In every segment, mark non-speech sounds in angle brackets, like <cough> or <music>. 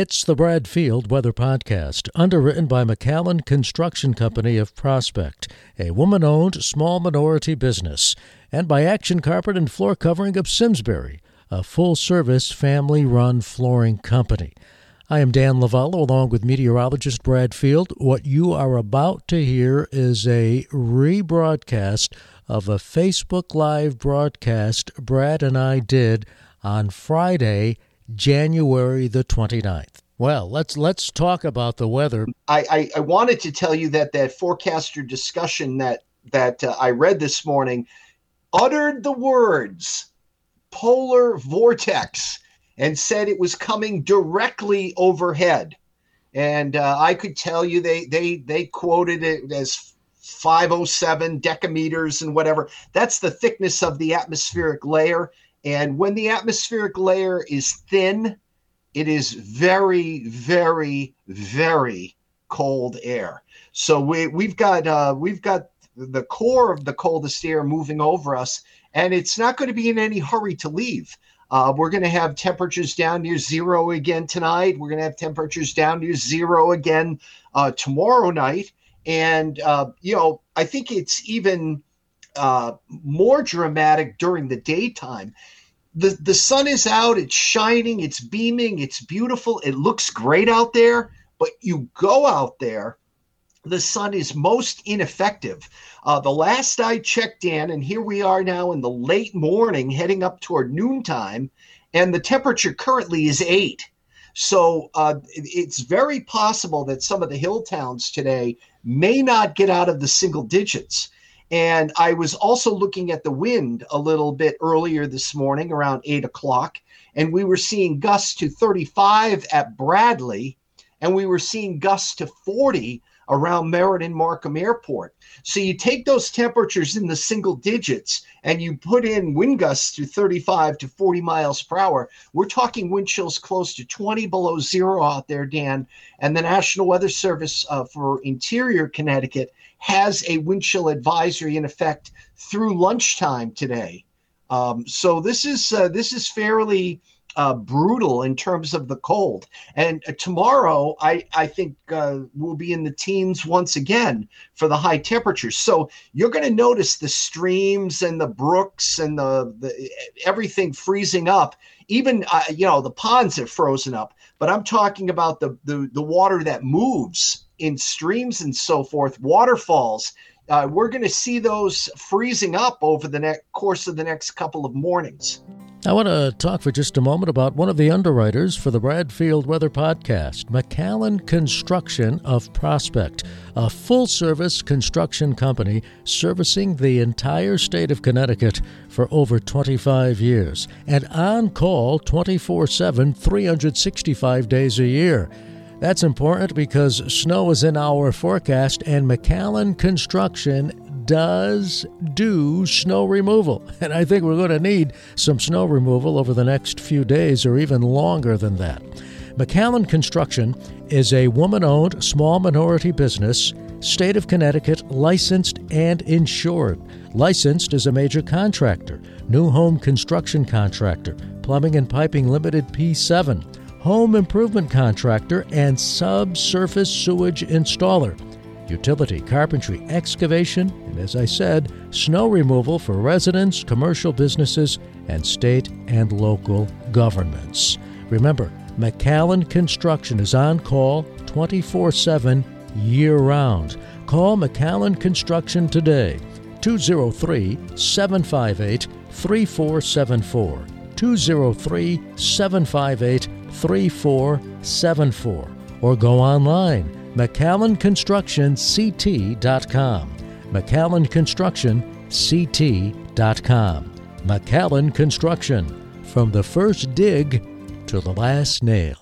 It's the Brad Field Weather Podcast, underwritten by McAllen Construction Company of Prospect, a woman owned small minority business, and by Action Carpet and Floor Covering of Simsbury, a full service family run flooring company. I am Dan Lovallo along with meteorologist Brad Field. What you are about to hear is a rebroadcast of a Facebook Live broadcast Brad and I did on Friday, January the 29th. Well, let's let's talk about the weather. I, I, I wanted to tell you that that forecaster discussion that that uh, I read this morning uttered the words polar vortex and said it was coming directly overhead. And uh, I could tell you they they they quoted it as 507 decameters and whatever. That's the thickness of the atmospheric layer. And when the atmospheric layer is thin, it is very, very, very cold air. So we we've got uh, we've got the core of the coldest air moving over us, and it's not going to be in any hurry to leave. Uh, we're going to have temperatures down near zero again tonight. We're going to have temperatures down near zero again uh, tomorrow night. And, uh, you know, I think it's even uh, more dramatic during the daytime. The, the sun is out, it's shining, it's beaming, it's beautiful, it looks great out there. But you go out there the sun is most ineffective. Uh, the last I checked in, and here we are now in the late morning, heading up toward noontime, and the temperature currently is eight. So uh, it's very possible that some of the hill towns today may not get out of the single digits. And I was also looking at the wind a little bit earlier this morning, around eight o'clock, and we were seeing gusts to 35 at Bradley, and we were seeing gusts to 40 around Meriden Markham Airport. So you take those temperatures in the single digits and you put in wind gusts to 35 to 40 miles per hour. We're talking wind chills close to 20 below zero out there, Dan. And the National Weather Service uh, for interior Connecticut has a wind chill advisory in effect through lunchtime today. Um, so this is uh, this is fairly uh, brutal in terms of the cold. And uh, tomorrow, I, I think uh, we'll be in the teens once again for the high temperatures. So you're going to notice the streams and the brooks and the, the everything freezing up. Even uh, you know the ponds have frozen up. But I'm talking about the, the the water that moves in streams and so forth, waterfalls. Uh, we're going to see those freezing up over the next course of the next couple of mornings. I want to talk for just a moment about one of the underwriters for the Bradfield Weather Podcast, McAllen Construction of Prospect, a full service construction company servicing the entire state of Connecticut for over 25 years and on call 24 7, 365 days a year. That's important because snow is in our forecast, and McAllen Construction does do snow removal. <laughs> And I think we're going to need some snow removal over the next few days or even longer than that. McAllen Construction is a woman owned small minority business, state of Connecticut, licensed and insured. Licensed as a major contractor, new home construction contractor, plumbing and piping limited P7, home improvement contractor, and subsurface sewage installer utility, carpentry, excavation, and as I said, snow removal for residents, commercial businesses, and state and local governments. Remember, McAllen Construction is on call 24 7 year round. Call McAllen Construction today, 203 758 3474. 203 758 3474. Or go online McAllenConstructionCT.com. McAllenConstructionCT.com. McAllen Construction, from the first dig to the last nail.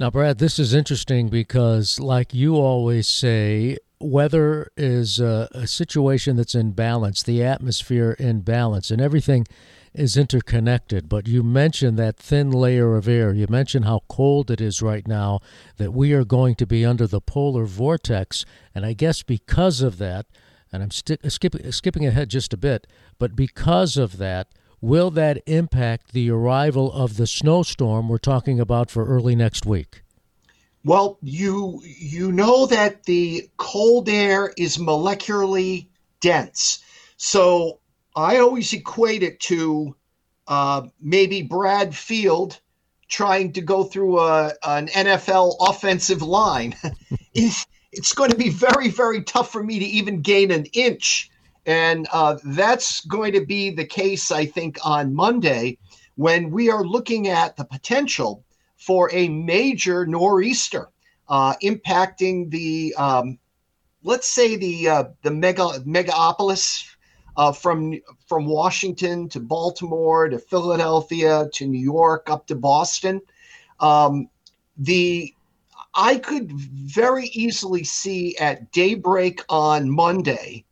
Now, Brad, this is interesting because, like you always say, weather is a, a situation that's in balance, the atmosphere in balance, and everything is interconnected. But you mentioned that thin layer of air. You mentioned how cold it is right now, that we are going to be under the polar vortex. And I guess because of that, and I'm skipping ahead just a bit, but because of that, will that impact the arrival of the snowstorm we're talking about for early next week? Well, you you know that the cold air is molecularly dense, so I always equate it to uh, maybe Brad Field trying to go through a, an NFL offensive line. <laughs> it's, it's going to be very, very tough for me to even gain an inch. And uh, that's going to be the case, I think, on Monday when we are looking at the potential for a major nor'easter uh, impacting the, um, let's say, the uh, the mega megapolis uh, from from Washington to Baltimore to Philadelphia to New York up to Boston. Um, the I could very easily see at daybreak on Monday,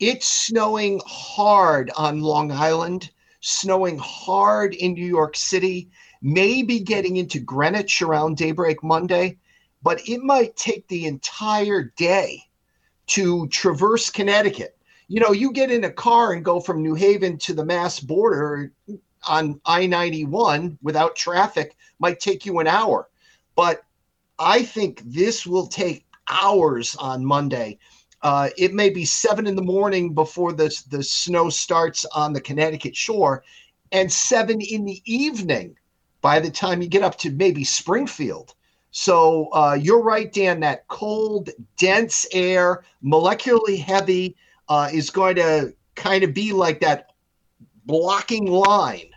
it's snowing hard on Long Island, snowing hard in New York City, maybe getting into Greenwich around daybreak Monday, but it might take the entire day to traverse Connecticut you know, you get in a car and go from New Haven to the Mass border on I 91 without traffic might take you an hour. But I think this will take hours on Monday. Uh, it may be seven in the morning before the, the snow starts on the Connecticut shore, and seven in the evening by the time you get up to maybe Springfield. So uh, you're right, Dan, that cold, dense air, molecularly heavy, uh, is going to kind of be like that blocking line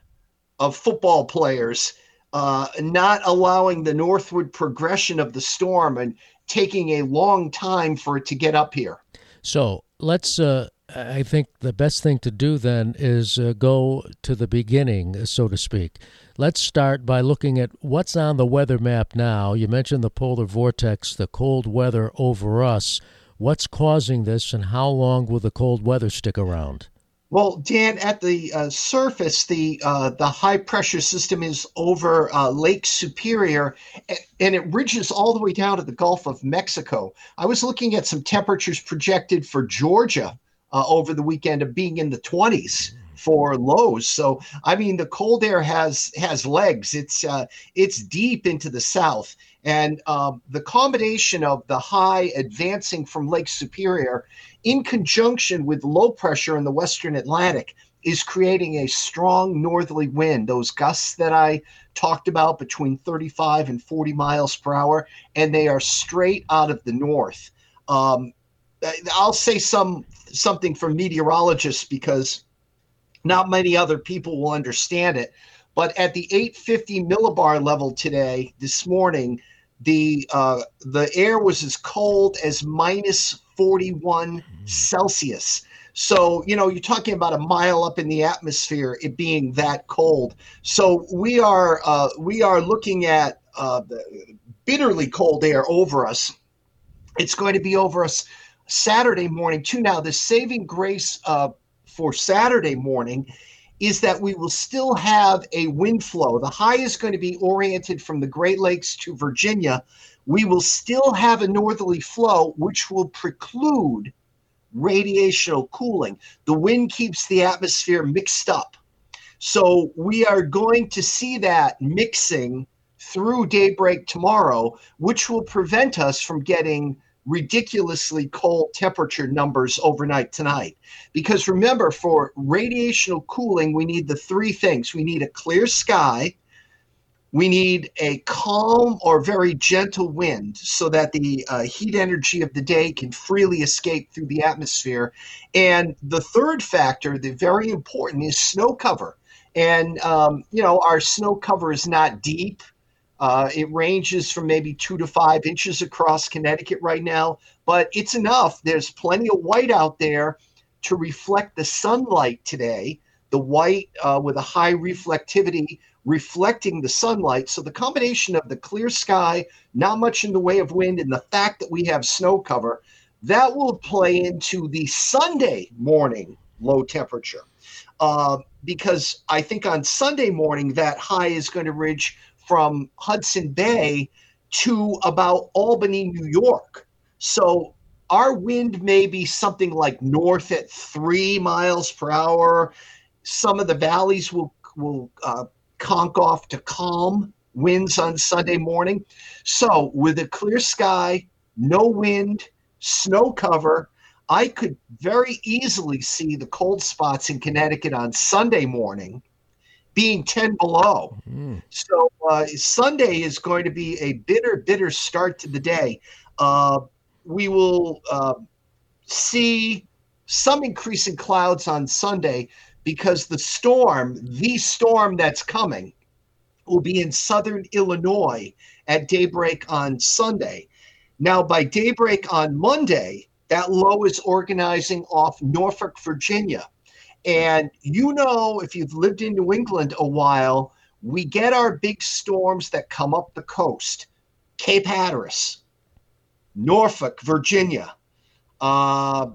of football players, uh, not allowing the northward progression of the storm and taking a long time for it to get up here. So let's. Uh, I think the best thing to do then is uh, go to the beginning, so to speak. Let's start by looking at what's on the weather map now. You mentioned the polar vortex, the cold weather over us. What's causing this, and how long will the cold weather stick around? Well, Dan, at the uh, surface, the uh, the high pressure system is over uh, Lake Superior, and it ridges all the way down to the Gulf of Mexico. I was looking at some temperatures projected for Georgia uh, over the weekend of being in the 20s for lows. So I mean, the cold air has has legs. It's uh, it's deep into the south, and um, the combination of the high advancing from Lake Superior in conjunction with low pressure in the Western Atlantic is creating a strong northerly wind. Those gusts that I talked about between 35 and 40 miles per hour, and they are straight out of the north. Um, I'll say some something from meteorologists because not many other people will understand it. But at the 850 millibar level today, this morning, the uh, the air was as cold as minus 41 mm-hmm. Celsius. So, you know, you're talking about a mile up in the atmosphere, it being that cold. So we are uh, we are looking at uh, bitterly cold air over us. It's going to be over us Saturday morning too. Now, the saving grace uh, for Saturday morning is that we will still have a wind flow. The high is going to be oriented from the Great Lakes to Virginia. We will still have a northerly flow, which will preclude radiational cooling. The wind keeps the atmosphere mixed up. So we are going to see that mixing through daybreak tomorrow, which will prevent us from getting ridiculously cold temperature numbers overnight tonight. Because remember, for radiational cooling, we need the three things we need a clear sky, we need a calm or very gentle wind so that the uh, heat energy of the day can freely escape through the atmosphere. And the third factor, the very important, is snow cover. And, um, you know, our snow cover is not deep uh, it ranges from maybe two to five inches across Connecticut right now, but it's enough. There's plenty of white out there to reflect the sunlight today. The white uh, with a high reflectivity reflecting the sunlight. So the combination of the clear sky, not much in the way of wind, and the fact that we have snow cover, that will play into the Sunday morning low temperature. Uh, because I think on Sunday morning, that high is going to reach from Hudson Bay to about Albany, New York. So our wind may be something like north at three miles per hour. Some of the valleys will will uh, conk off to calm winds on Sunday morning. So, with a clear sky, no wind, snow cover, I could very easily see the cold spots in Connecticut on Sunday morning being 10 below. Mm. So uh, Sunday is going to be a bitter, bitter start to the day. Uh, we will uh, see some increase in clouds on Sunday because the storm, the storm that's coming, will be in southern Illinois at daybreak on Sunday. Now, by daybreak on Monday, that low is organizing off Norfolk, Virginia. And you know, if you've lived in New England a while, we get our big storms that come up the coast Cape Hatteras, Norfolk, Virginia, uh,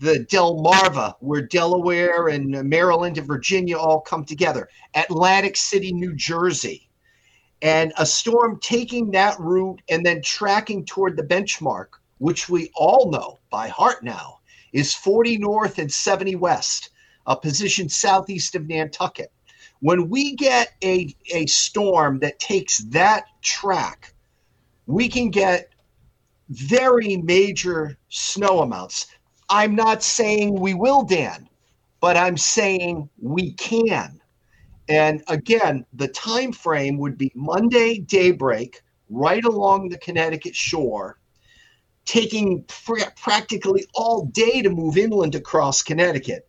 the Delmarva, where Delaware and Maryland and Virginia all come together, Atlantic City, New Jersey. And a storm taking that route and then tracking toward the benchmark which we all know by heart now, is 40 north and 70 west, a position southeast of Nantucket. When we get a, a storm that takes that track, we can get very major snow amounts. I'm not saying we will, Dan, but I'm saying we can. And again, the time frame would be Monday daybreak, right along the Connecticut shore, taking pr- practically all day to move inland across Connecticut.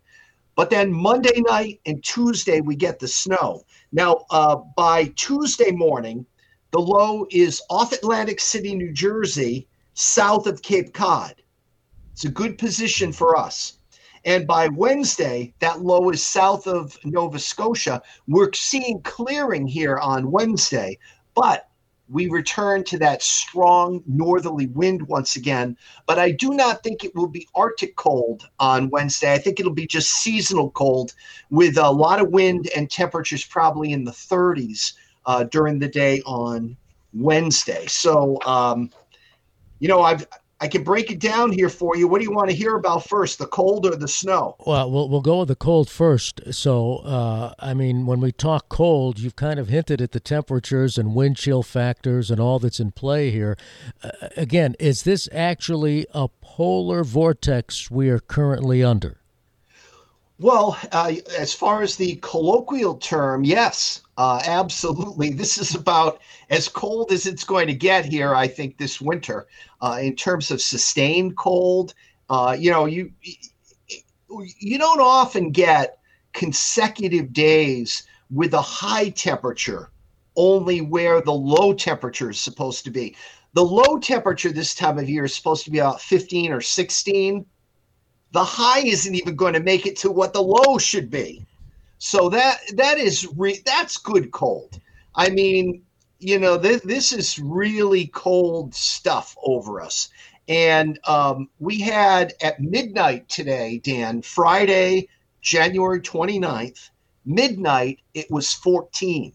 But then Monday night and Tuesday, we get the snow. Now, uh, by Tuesday morning, the low is off Atlantic City, New Jersey, south of Cape Cod. It's a good position for us. And by Wednesday, that low is south of Nova Scotia. We're seeing clearing here on Wednesday, but we return to that strong northerly wind once again. But I do not think it will be Arctic cold on Wednesday. I think it'll be just seasonal cold with a lot of wind and temperatures probably in the 30s uh, during the day on Wednesday. So, um, you know, I've I can break it down here for you. What do you want to hear about first, the cold or the snow? Well, we'll, we'll go with the cold first. So, uh, I mean, when we talk cold, you've kind of hinted at the temperatures and wind chill factors and all that's in play here. Uh, again, is this actually a polar vortex we are currently under? Well, uh, as far as the colloquial term, yes. Uh, absolutely. This is about as cold as it's going to get here, I think, this winter. Uh, in terms of sustained cold, uh, you know, you you don't often get consecutive days with a high temperature only where the low temperature is supposed to be. The low temperature this time of year is supposed to be about 15 or 16. The high isn't even going to make it to what the low should be. So that that is re- that's good cold. I mean, you know, th- this is really cold stuff over us. And um, we had at midnight today, Dan, Friday, January 29th, midnight, it was 14.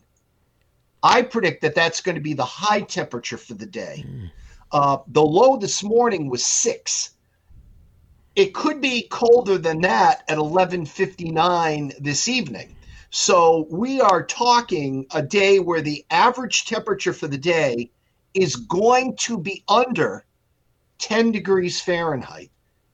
I predict that that's going to be the high temperature for the day. Mm. Uh, the low this morning was six. It could be colder than that at 11:59 this evening. So we are talking a day where the average temperature for the day is going to be under 10 degrees Fahrenheit.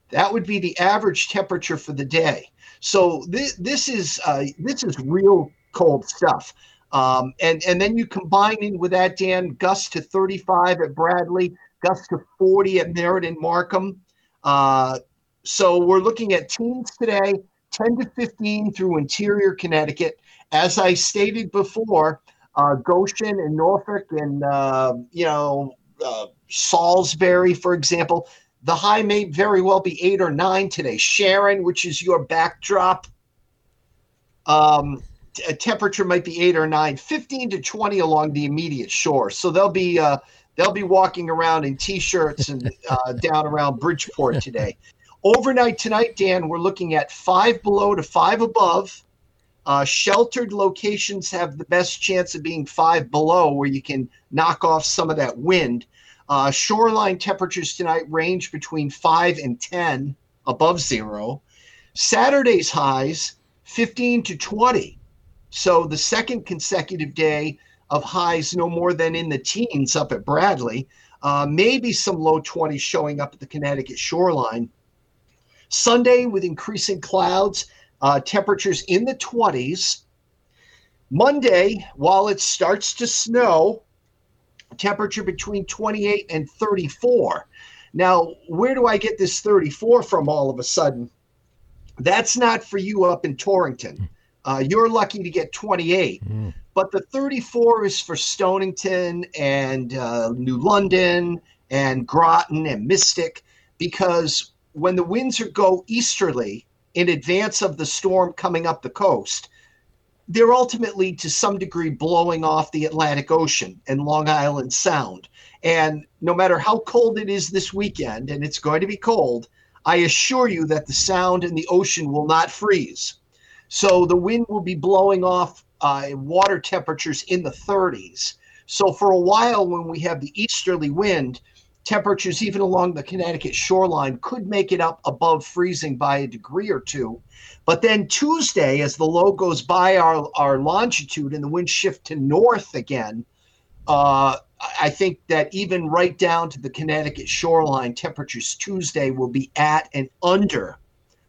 That would be the average temperature for the day. So this, this is uh, this is real cold stuff. Um, and and then you combine in with that, Dan, gusts to 35 at Bradley, gusts to 40 at Meriden Markham. Uh, so we're looking at teens today, 10 to 15 through interior Connecticut. As I stated before, uh, Goshen and Norfolk and, uh, you know, uh, Salisbury, for example, the high may very well be eight or nine today. Sharon, which is your backdrop, um, a temperature might be eight or nine, 15 to 20 along the immediate shore. So they'll be uh, they'll be walking around in t-shirts and uh, down around Bridgeport today. Overnight tonight, Dan, we're looking at five below to five above. Uh, sheltered locations have the best chance of being five below, where you can knock off some of that wind. Uh, shoreline temperatures tonight range between five and 10 above zero. Saturday's highs 15 to 20. So the second consecutive day of highs no more than in the teens up at Bradley. Uh, maybe some low 20s showing up at the Connecticut shoreline. Sunday with increasing clouds, uh, temperatures in the 20s. Monday, while it starts to snow, temperature between 28 and 34. Now, where do I get this 34 from all of a sudden? That's not for you up in Torrington. Uh, you're lucky to get 28. Mm. But the 34 is for Stonington and uh, New London and Groton and Mystic because when the winds are go easterly in advance of the storm coming up the coast, they're ultimately to some degree blowing off the Atlantic Ocean and Long Island Sound. And no matter how cold it is this weekend, and it's going to be cold, I assure you that the sound and the ocean will not freeze. So the wind will be blowing off uh, water temperatures in the 30s. So for a while, when we have the easterly wind, temperatures even along the Connecticut shoreline could make it up above freezing by a degree or two. But then Tuesday, as the low goes by our, our longitude and the wind shift to north again, uh, I think that even right down to the Connecticut shoreline, temperatures Tuesday will be at and under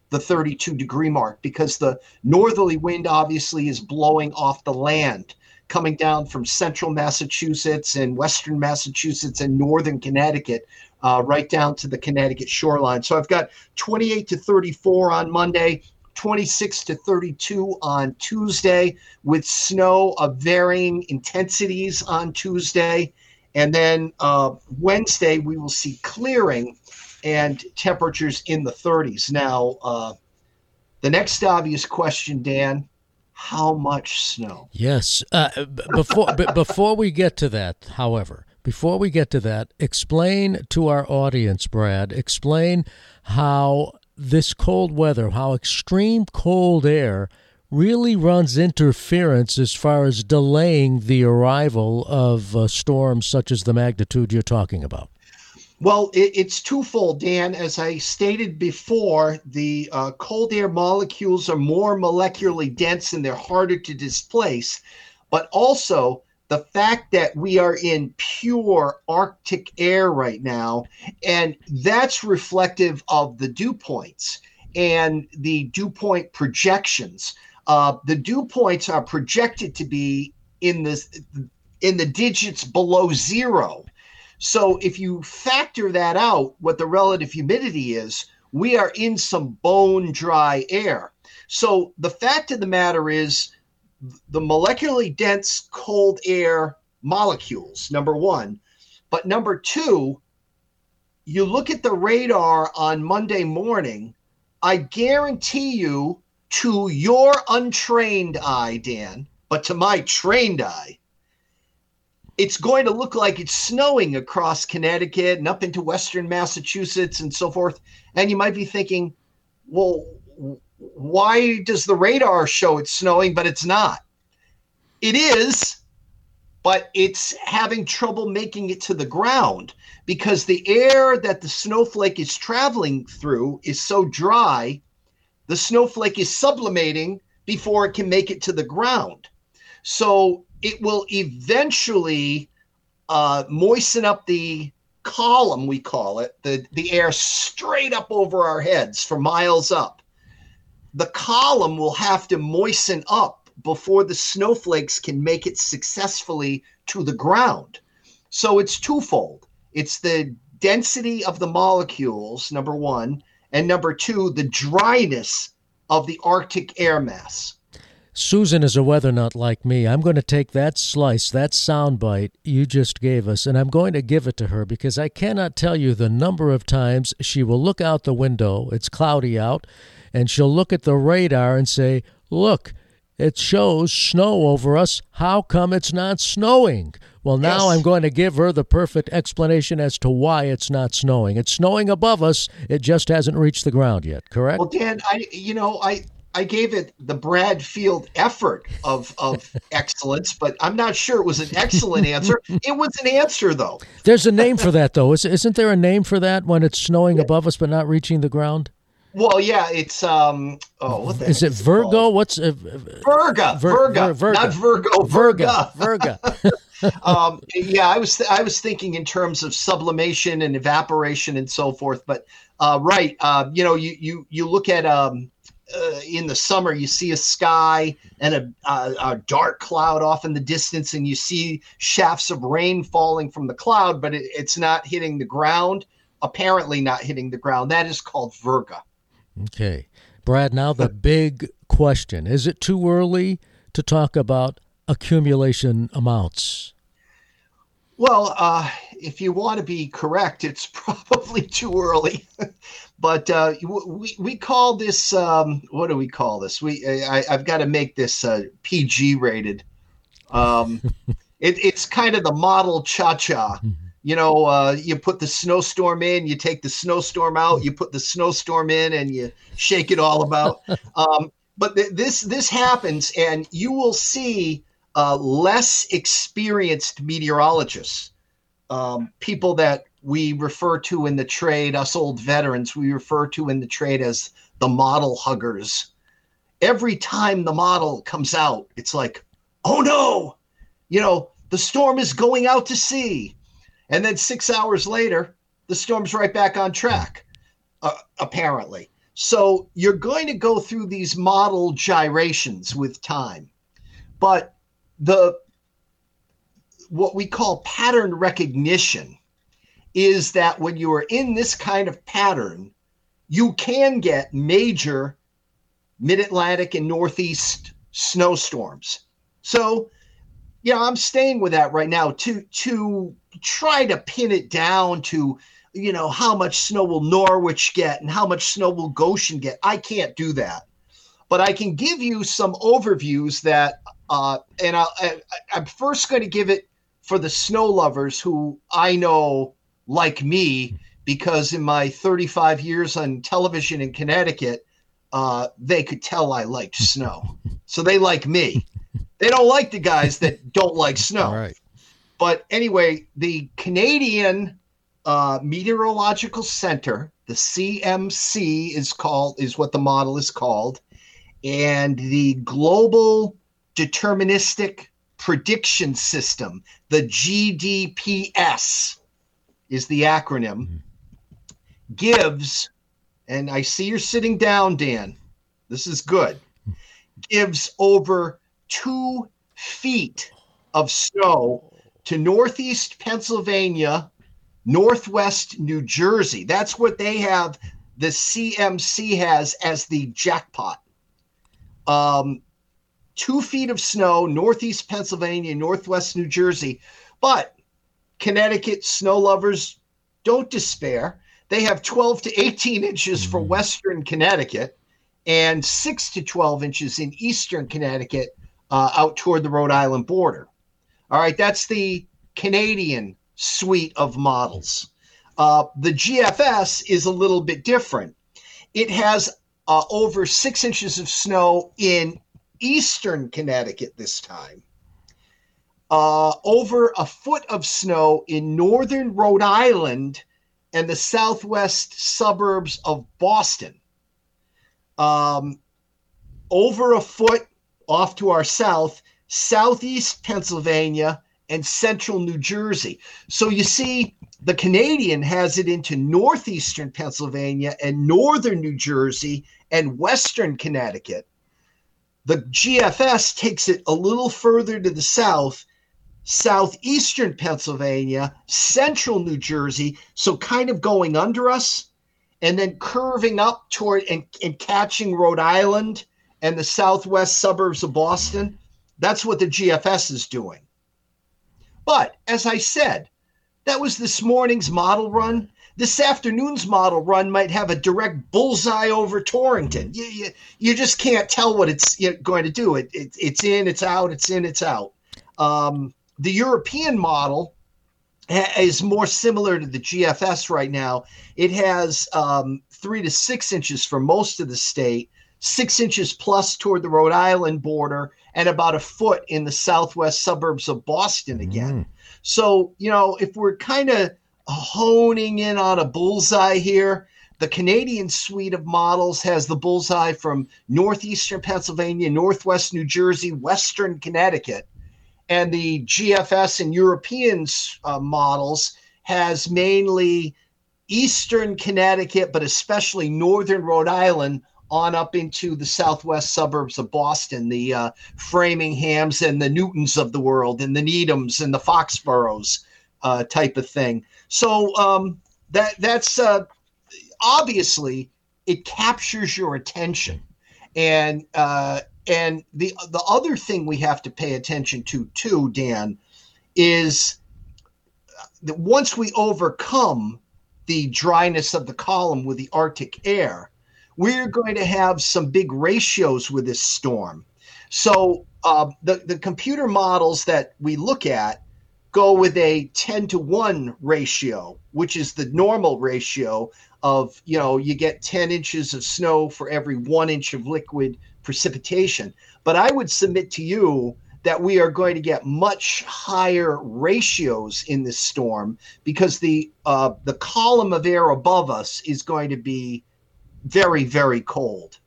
the 32 degree mark because the northerly wind obviously is blowing off the land coming down from central Massachusetts and western Massachusetts and northern Connecticut, uh, right down to the Connecticut shoreline. So I've got 28 to 34 on Monday, 26 to 32 on Tuesday, with snow of varying intensities on Tuesday. And then uh, Wednesday, we will see clearing and temperatures in the 30s. Now, uh, the next obvious question, Dan, how much snow? Yes. Uh, before before we get to that, however, before we get to that, explain to our audience, Brad, explain how this cold weather, how extreme cold air really runs interference as far as delaying the arrival of uh, storms such as the magnitude you're talking about. Well, it, it's twofold, Dan. As I stated before, the uh, cold air molecules are more molecularly dense and they're harder to displace. But also, the fact that we are in pure Arctic air right now, and that's reflective of the dew points and the dew point projections. Uh, the dew points are projected to be in the in the digits below zero so if you factor that out, what the relative humidity is, we are in some bone dry air. So the fact of the matter is, the molecularly dense cold air molecules, number one. But number two, you look at the radar on Monday morning, I guarantee you, to your untrained eye, Dan, but to my trained eye, it's going to look like it's snowing across Connecticut and up into western Massachusetts and so forth. And you might be thinking, well, why does the radar show it's snowing, but it's not? It is, but it's having trouble making it to the ground because the air that the snowflake is traveling through is so dry, the snowflake is sublimating before it can make it to the ground. So it will eventually uh, moisten up the column, we call it, the, the air straight up over our heads for miles up. The column will have to moisten up before the snowflakes can make it successfully to the ground. So it's twofold it's the density of the molecules, number one, and number two, the dryness of the Arctic air mass. Susan is a weather nut like me. I'm going to take that slice, that soundbite you just gave us, and I'm going to give it to her because I cannot tell you the number of times she will look out the window. It's cloudy out, and she'll look at the radar and say, Look, it shows snow over us. How come it's not snowing? Well, now yes. I'm going to give her the perfect explanation as to why it's not snowing. It's snowing above us. It just hasn't reached the ground yet, correct? Well, Dan, I you know, I I gave it the Brad Field effort of of <laughs> excellence, but I'm not sure it was an excellent answer. It was an answer though. There's a name for that though. Is, <laughs> isn't there a name for that when it's snowing yeah. above us but not reaching the ground? Well, yeah, it's um. Oh, what the is it? Virgo? Called? What's uh, Virga? Vir- Virga, Vir- not Virgo. Virga. Virga. Virga. <laughs> um, yeah, I was th- I was thinking in terms of sublimation and evaporation and so forth. But uh, right, uh, you know, you you you look at um, uh, in the summer, you see a sky and a, a, a, dark cloud off in the distance, and you see shafts of rain falling from the cloud, but it, it's not hitting the ground. Apparently, not hitting the ground. That is called Virga. Okay. Brad, now the big question is it too early to talk about accumulation amounts? Well, uh, if you want to be correct, it's <laughs> probably too early. <laughs> but uh, we we call this um, what do we call this? We I, have got to make this uh, PG rated. Um, <laughs> it, it's kind of the model cha cha. You know, uh, you put the snowstorm in, you take the snowstorm out, you put the snowstorm in, and you shake it all about. Um, but th- this this happens, and you will see uh, less experienced meteorologists, um, people that we refer to in the trade, us old veterans, we refer to in the trade as the model huggers. Every time the model comes out, it's like, oh no, you know, the storm is going out to sea. And then six hours later, the storm's right back on track, uh, apparently. So you're going to go through these model gyrations with time. But the what we call pattern recognition is that when you are in this kind of pattern, you can get major mid Atlantic and Northeast snowstorms. So, yeah, I'm staying with that right now to to try to pin it down to you know how much snow will Norwich get and how much snow will Goshen get. I can't do that, but I can give you some overviews that, uh, and I'll, I, I'm first going to give it for the snow lovers who I know like me because in my 35 years on television in Connecticut, uh, they could tell I liked snow. <laughs> So they like me. They don't like the guys that don't like snow. Right. But anyway, the Canadian uh, Meteorological Center, the CMC is called, is what the model is called, and the Global Deterministic Prediction System, the GDPS is the acronym, mm-hmm. gives, and I see you're sitting down, Dan. This is good. Gives over two feet of snow to Northeast Pennsylvania, Northwest New Jersey. That's what they have, the CMC has as the jackpot. Um, two feet of snow, Northeast Pennsylvania, Northwest New Jersey. But Connecticut snow lovers don't despair. They have 12 to 18 inches for mm. Western Connecticut and 6 to 12 inches in Eastern Connecticut uh, out toward the Rhode Island border. All right, that's the Canadian suite of models. Uh, the GFS is a little bit different. It has uh, over six inches of snow in eastern Connecticut this time uh, over a foot of snow in northern Rhode Island and the southwest suburbs of Boston. Um, over a foot off to our south, southeast Pennsylvania and central New Jersey. So you see, the Canadian has it into northeastern Pennsylvania and northern New Jersey and western Connecticut. The GFS takes it a little further to the south southeastern Pennsylvania, central New Jersey, so kind of going under us, and then curving up toward and, and catching Rhode Island and the southwest suburbs of Boston. That's what the GFS is doing. But as I said, that was this morning's model run. This afternoon's model run might have a direct bullseye over Torrington. You, you, you just can't tell what it's going to do. It, it, it's in, it's out, it's in, it's out. Um, the European model is more similar to the GFS right now. It has um, three to six inches for most of the state, six inches plus toward the Rhode Island border, and about a foot in the southwest suburbs of Boston again. Mm. So, you know, if we're kind of honing in on a bullseye here, the Canadian suite of models has the bullseye from northeastern Pennsylvania, northwest New Jersey, western Connecticut. And the GFS and European uh, models has mainly eastern Connecticut, but especially northern Rhode Island on up into the southwest suburbs of Boston, the uh, Framinghams and the Newtons of the world, and the Needhams and the Foxboroughs uh, type of thing. So um, that that's uh, obviously it captures your attention, and uh, and the the other thing we have to pay attention to too, Dan, is that once we overcome the dryness of the column with the Arctic air we're going to have some big ratios with this storm. So uh, the, the computer models that we look at go with a 10 to 1 ratio, which is the normal ratio of, you know, you get 10 inches of snow for every one inch of liquid precipitation. But I would submit to you that we are going to get much higher ratios in this storm because the uh, the column of air above us is going to be very, very cold.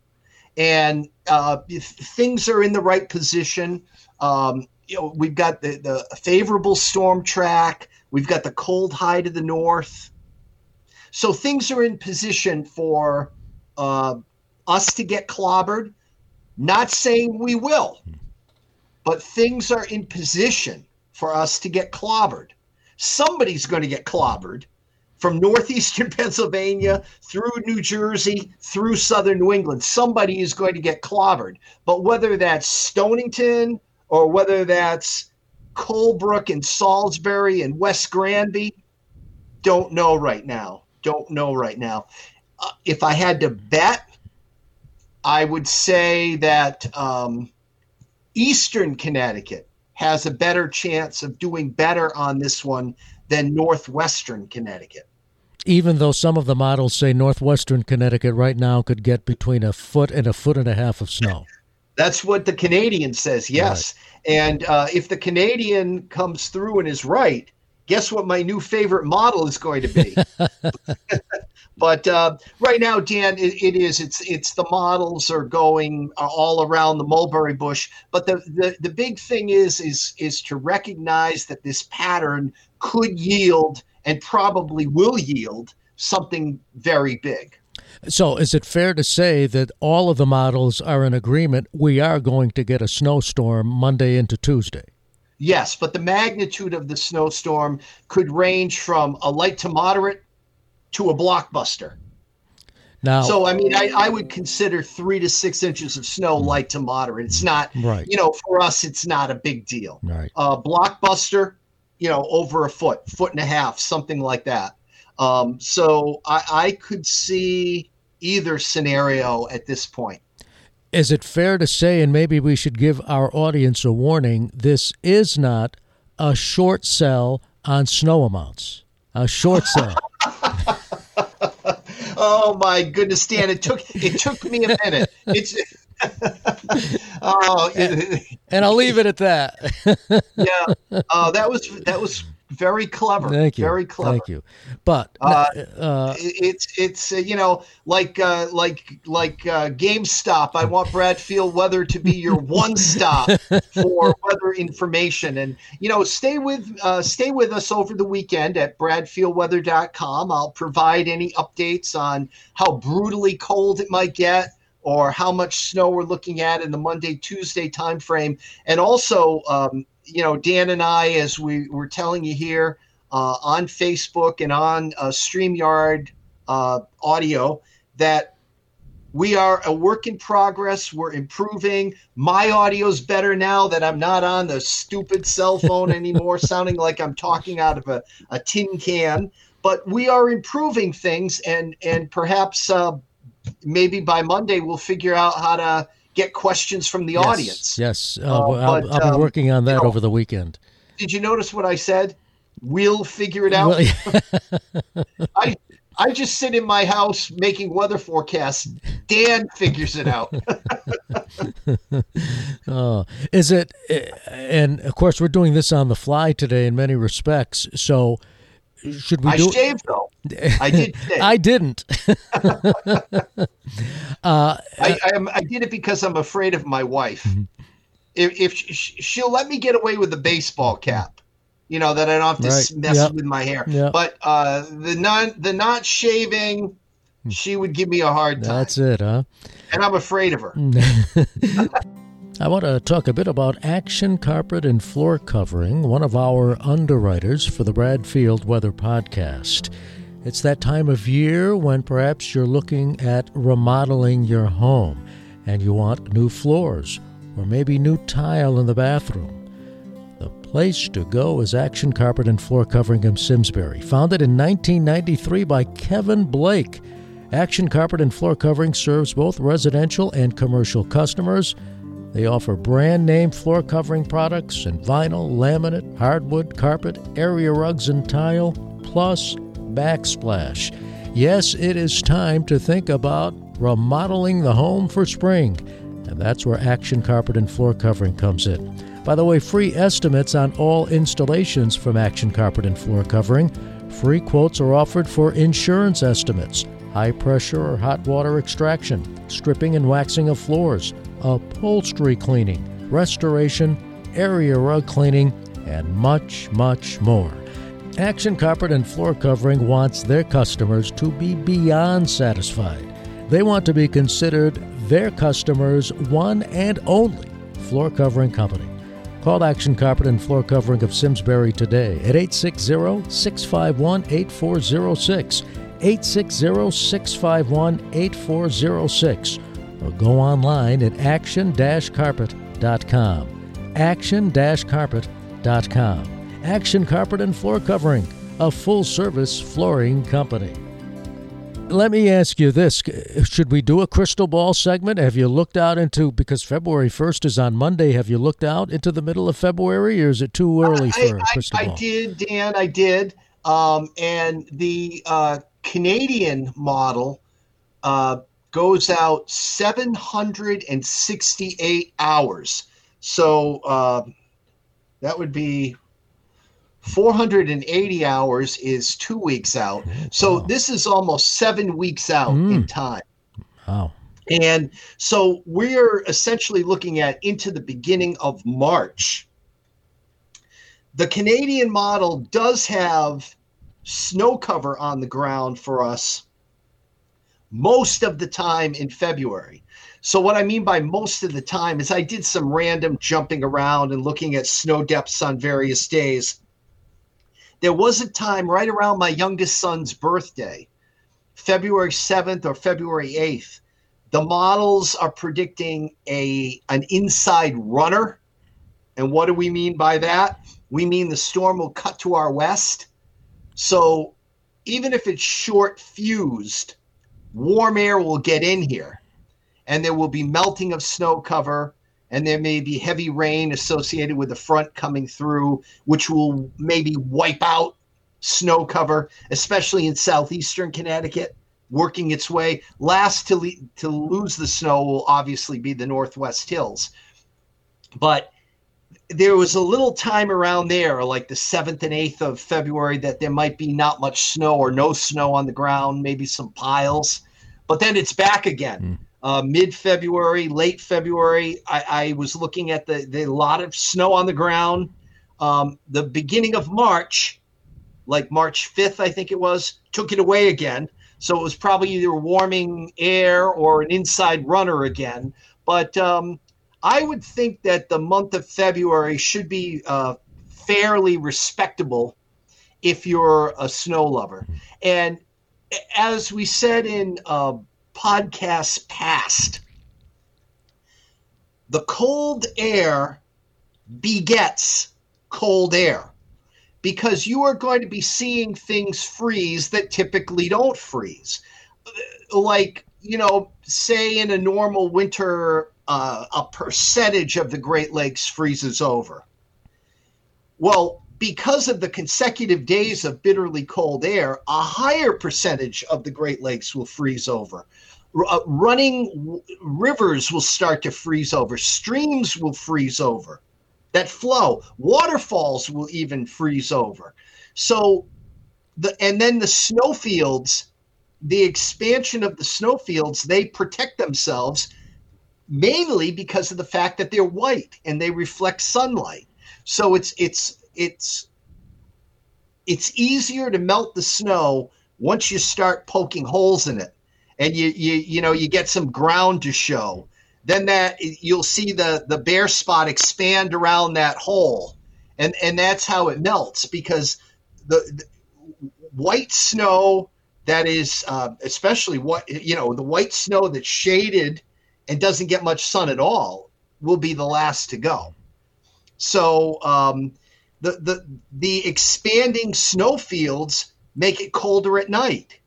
And uh, if things are in the right position, um, you know, we've got the, the favorable storm track, we've got the cold high to the north. So things are in position for uh, us to get clobbered. Not saying we will, but things are in position for us to get clobbered. Somebody's going to get clobbered from northeastern <laughs> Pennsylvania through New Jersey, through southern New England. Somebody is going to get clobbered. But whether that's Stonington or whether that's Colebrook and Salisbury and West Granby, don't know right now. Don't know right now. Uh, if I had to bet, I would say that um, Eastern Connecticut has a better chance of doing better on this one than Northwestern Connecticut even though some of the models say northwestern Connecticut right now could get between a foot and a foot and a half of snow. That's what the Canadian says, yes. Right. And uh, if the Canadian comes through and is right, guess what my new favorite model is going to be? <laughs> but uh, right now, Dan, it, it is. It's it's the models are going uh, all around the mulberry bush. But the, the the big thing is is is to recognize that this pattern could yield and probably will yield something very big. So, is it fair to say that all of the models are in agreement we are going to get a snowstorm Monday into Tuesday? Yes, but the magnitude of the snowstorm could range from a light to moderate to a blockbuster. Now, so I mean, I, I would consider three to six inches of snow light to moderate. It's not, right. you know, for us, it's not a big deal. Right. Uh, blockbuster, you know, over a foot, foot and a half, something like that. Um, so I, I could see either scenario at this point. Is it fair to say, and maybe we should give our audience a warning, this is not a short sell on snow amounts? A short sell. <laughs> oh my goodness, Dan! It took it took me a minute. It's <laughs> oh, and, and, I'll leave it at that. <laughs> yeah, uh, that was that was very clever. Thank you. Very clever. Thank you. But uh, uh, it's it's uh, you know like uh, like like uh, GameStop. I want Bradfield Weather to be your one stop <laughs> for weather information, and you know stay with uh, stay with us over the weekend at BradfieldWeather.com. I'll provide any updates on how brutally cold it might get or how much snow we're looking at in the Monday Tuesday timeframe, and also um, you know Dan and I, as we were telling you here uh, on Facebook and on uh, Streamyard uh, audio, that we are a work in progress. We're improving. My audio's better now that I'm not on the stupid cell phone <laughs> anymore, sounding like I'm talking out of a, a tin can. But we are improving things, and and perhaps uh, maybe by Monday we'll figure out how to get questions from the yes, audience. Yes, uh, uh, I'll, I'll, be um, working on that you know, over the weekend. Did you notice what I said? We'll figure it out. Well, yeah. <laughs> I I just sit in my house making weather forecasts. Dan figures it out. <laughs> <laughs> oh, is it? And of course, we're doing this on the fly today in many respects. So should we I do shaved though. I did. <laughs> Shave. I didn't. <laughs> uh, I, I, am, I did it because I'm afraid of my wife. Mm-hmm. If, if she'll let me get away with the baseball cap, you know that I don't have to right. mess yep. with my hair. Yep. But uh, the non the not shaving, hmm. she would give me a hard time. That's it, huh? And I'm afraid of her. <laughs> I want to talk a bit about Action Carpet and Floor Covering, one of our underwriters for the Bradfield Weather Podcast. It's that time of year when perhaps you're looking at remodeling your home and you want new floors or maybe new tile in the bathroom. The place to go is Action Carpet and Floor Covering of Simsbury, founded in 1993 by Kevin Blake. Action Carpet and Floor Covering serves both residential and commercial customers. They offer brand name floor covering products and vinyl, laminate, hardwood, carpet, area rugs, and tile, plus backsplash. Yes, it is time to think about remodeling the home for spring, and that's where Action Carpet and Floor Covering comes in. By the way, free estimates on all installations from Action Carpet and Floor Covering. Free quotes are offered for insurance estimates, high pressure or hot water extraction, stripping and waxing of floors, upholstery cleaning, restoration, area rug cleaning, and much, much more. Action Carpet and Floor Covering wants their customers to be beyond satisfied. They want to be considered their customers' one and only floor covering company. Call Action Carpet and Floor Covering of Simsbury today at 860 651 8406. 860 651 8406. Or go online at action carpet.com. Action carpet.com. Action Carpet and Floor Covering, a full service flooring company. Let me ask you this should we do a crystal ball segment? Have you looked out into because February 1st is on Monday, have you looked out into the middle of February or is it too early for a crystal I, ball? I did, Dan, I did. Um, and the uh, Canadian model uh, goes out 768 hours. So uh, that would be 480 hours is two weeks out. So wow. this is almost seven weeks out mm. in time. Wow. And so we're essentially looking at into the beginning of March. The Canadian model does have snow cover on the ground for us most of the time in February. So, what I mean by most of the time is I did some random jumping around and looking at snow depths on various days there was a time right around my youngest son's birthday, February 7th or February 8th. The models are predicting a an inside runner. And what do we mean by that? We mean the storm will cut to our west. So even if it's short fused, warm air will get in here and there will be melting of snow cover and there may be heavy rain associated with the front coming through, which will maybe wipe out snow cover, especially in southeastern Connecticut, working its way. Last to, le- to lose the snow will obviously be the Northwest Hills. But there was a little time around there, like the 7th and 8th of February, that there might be not much snow or no snow on the ground, maybe some piles. But then it's back again. Mm uh, mid February, late February. I, I, was looking at the, the lot of snow on the ground. Um, the beginning of March, like March 5th, I think it was, took it away again. So it was probably either warming air or an inside runner again. But um, I would think that the month of February should be uh, fairly respectable if you're a snow lover. And as we said in uh, podcasts past, the cold air begets cold air because you are going to be seeing things freeze that typically don't freeze. Like, you know, say in a normal winter, uh, a percentage of the Great Lakes freezes over. Well, because of the consecutive days of bitterly cold air, a higher percentage of the Great Lakes will freeze over. Uh, running w- rivers will start to freeze over, streams will freeze over that flow, waterfalls will even freeze over. So the and then the snowfields, the expansion of the snowfields, they protect themselves mainly because of the fact that they're white and they reflect sunlight. So it's it's it's it's easier to melt the snow once you start poking holes in it. And you you you know you get some ground to show. Then that you'll see the the bare spot expand around that hole. And and that's how it melts because the, the white snow that is uh, especially what you know the white snow that's shaded and doesn't get much sun at all will be the last to go so um, the the the expanding snow fields make it colder at night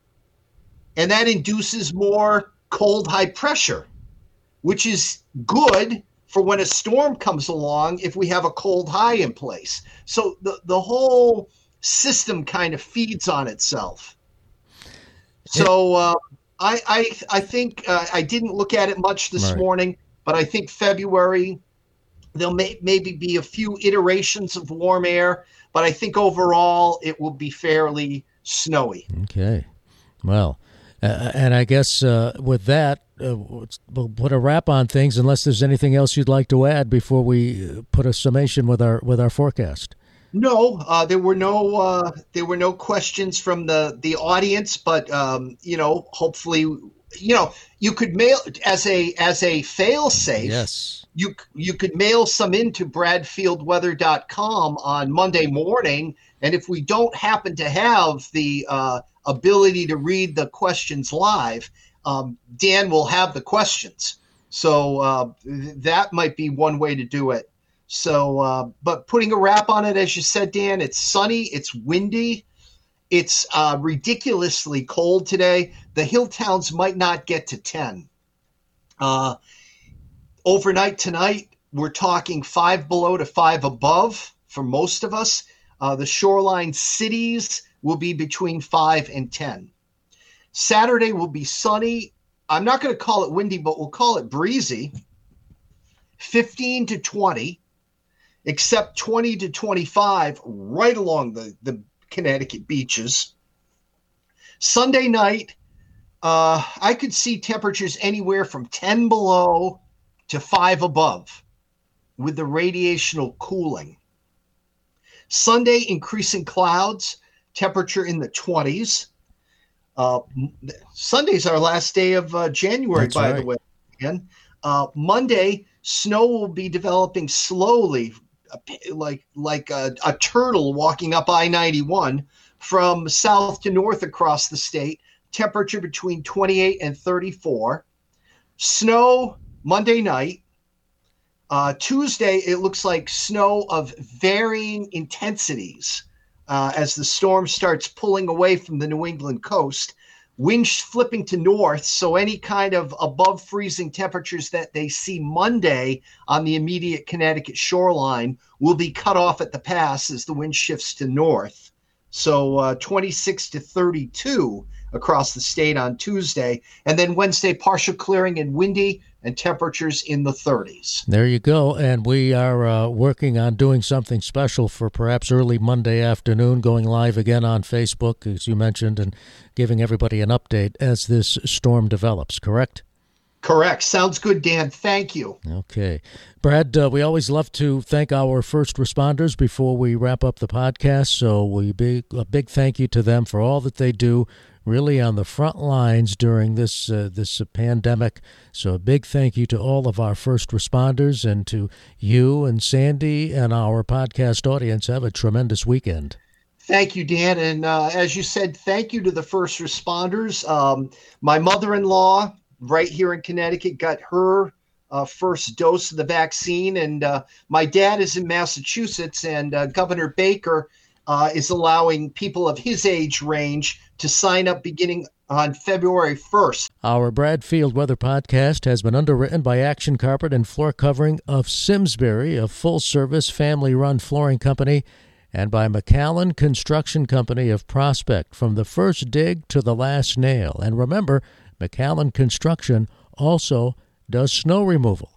and that induces more cold high pressure which is good for when a storm comes along if we have a cold high in place. So the, the whole system kind of feeds on itself. So uh, I, I, I think uh, I didn't look at it much this right. morning, but I think February there'll may, maybe be a few iterations of warm air, but I think overall it will be fairly snowy. Okay. Well, uh, and I guess uh, with that, uh, we'll put a wrap on things. Unless there's anything else you'd like to add before we uh, put a summation with our with our forecast. No, uh, there were no uh, there were no questions from the the audience, but um, you know, hopefully, you know, you could mail as a as a fail safe. Yes. You, you could mail some into bradfieldweather.com on Monday morning. And if we don't happen to have the ability to read the questions live, um, Dan will have the questions. So uh, that might be one way to do it. So, uh, but putting a wrap on it, as you said, Dan, it's sunny, it's windy, it's uh, ridiculously cold today. The hill towns might not get to 10. Uh, overnight tonight, we're talking five below to five above for most of us. Uh, the shoreline cities will be between 5 and 10. Saturday will be sunny. I'm not going to call it windy, but we'll call it breezy. 15 to 20, except 20 to 25 right along the, the Connecticut beaches. Sunday night, uh, I could see temperatures anywhere from 10 below to 5 above with the radiational cooling. Sunday, increasing clouds temperature in the 20s. Uh, Sunday's our last day of uh, January, That's by right. the way. Again, uh, Monday, snow will be developing slowly, like like a, a turtle walking up I ninety one from south to north across the state. Temperature between twenty eight and thirty four. Snow Monday night. Uh, Tuesday, it looks like snow of varying intensities uh, as the storm starts pulling away from the New England coast. Winds flipping to north, so any kind of above freezing temperatures that they see Monday on the immediate Connecticut shoreline will be cut off at the pass as the wind shifts to north. So uh, 26 to 32 across the state on Tuesday. And then Wednesday, partial clearing and windy and temperatures in the 30s. There you go. And we are uh, working on doing something special for perhaps early Monday afternoon, going live again on Facebook, as you mentioned, and giving everybody an update as this storm develops, correct? Correct. Sounds good, Dan. Thank you. Okay. Brad, uh, we always love to thank our first responders before we wrap up the podcast. So we big a big thank you to them for all that they do really on the front lines during this uh, this pandemic. So a big thank you to all of our first responders and to you and Sandy and our podcast audience. Have a tremendous weekend. Thank you, Dan. And uh, as you said, thank you to the first responders. Um, my mother in law, right here in Connecticut, got her uh, first dose of the vaccine. And uh, my dad is in Massachusetts, and uh, Governor Baker uh, is allowing people of his age range to sign up beginning on February 1st. Our Bradfield Weather Podcast has been underwritten by Action Carpet and Floor Covering of Simsbury, a full service family run flooring company, and by McAllen Construction Company of Prospect from the first dig to the last nail. And remember, McAllen Construction also does snow removal.